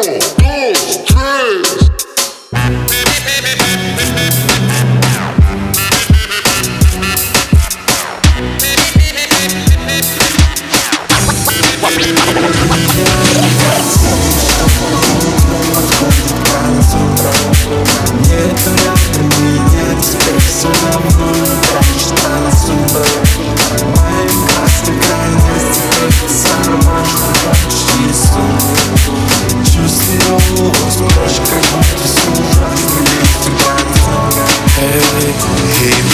Oh! и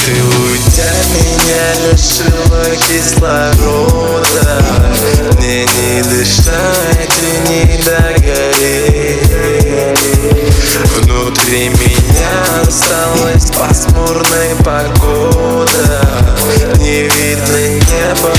ты уйдя меня лишила кислорода Мне не дышать и не догореть Внутри меня осталась пасмурная погода. Не видно неба.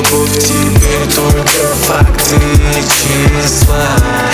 любовь тебе только факты и числа.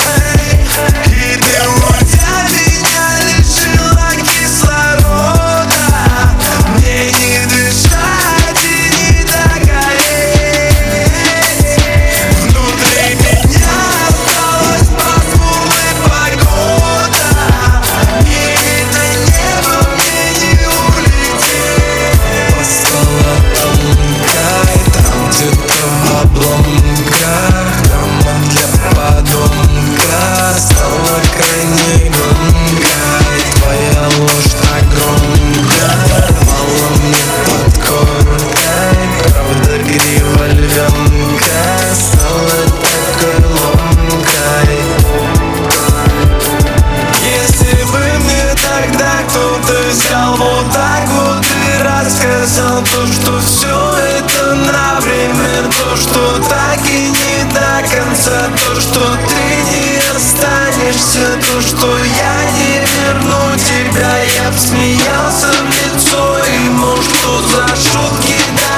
за то, что ты не останешься То, что я не верну тебя. Я всмеялся в лицо ему, что за шутки да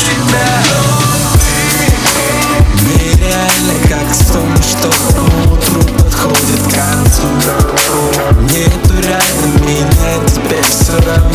тебя. Нереально как в том, что утро подходит к концу. Нету рядом меня, теперь все равно.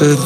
should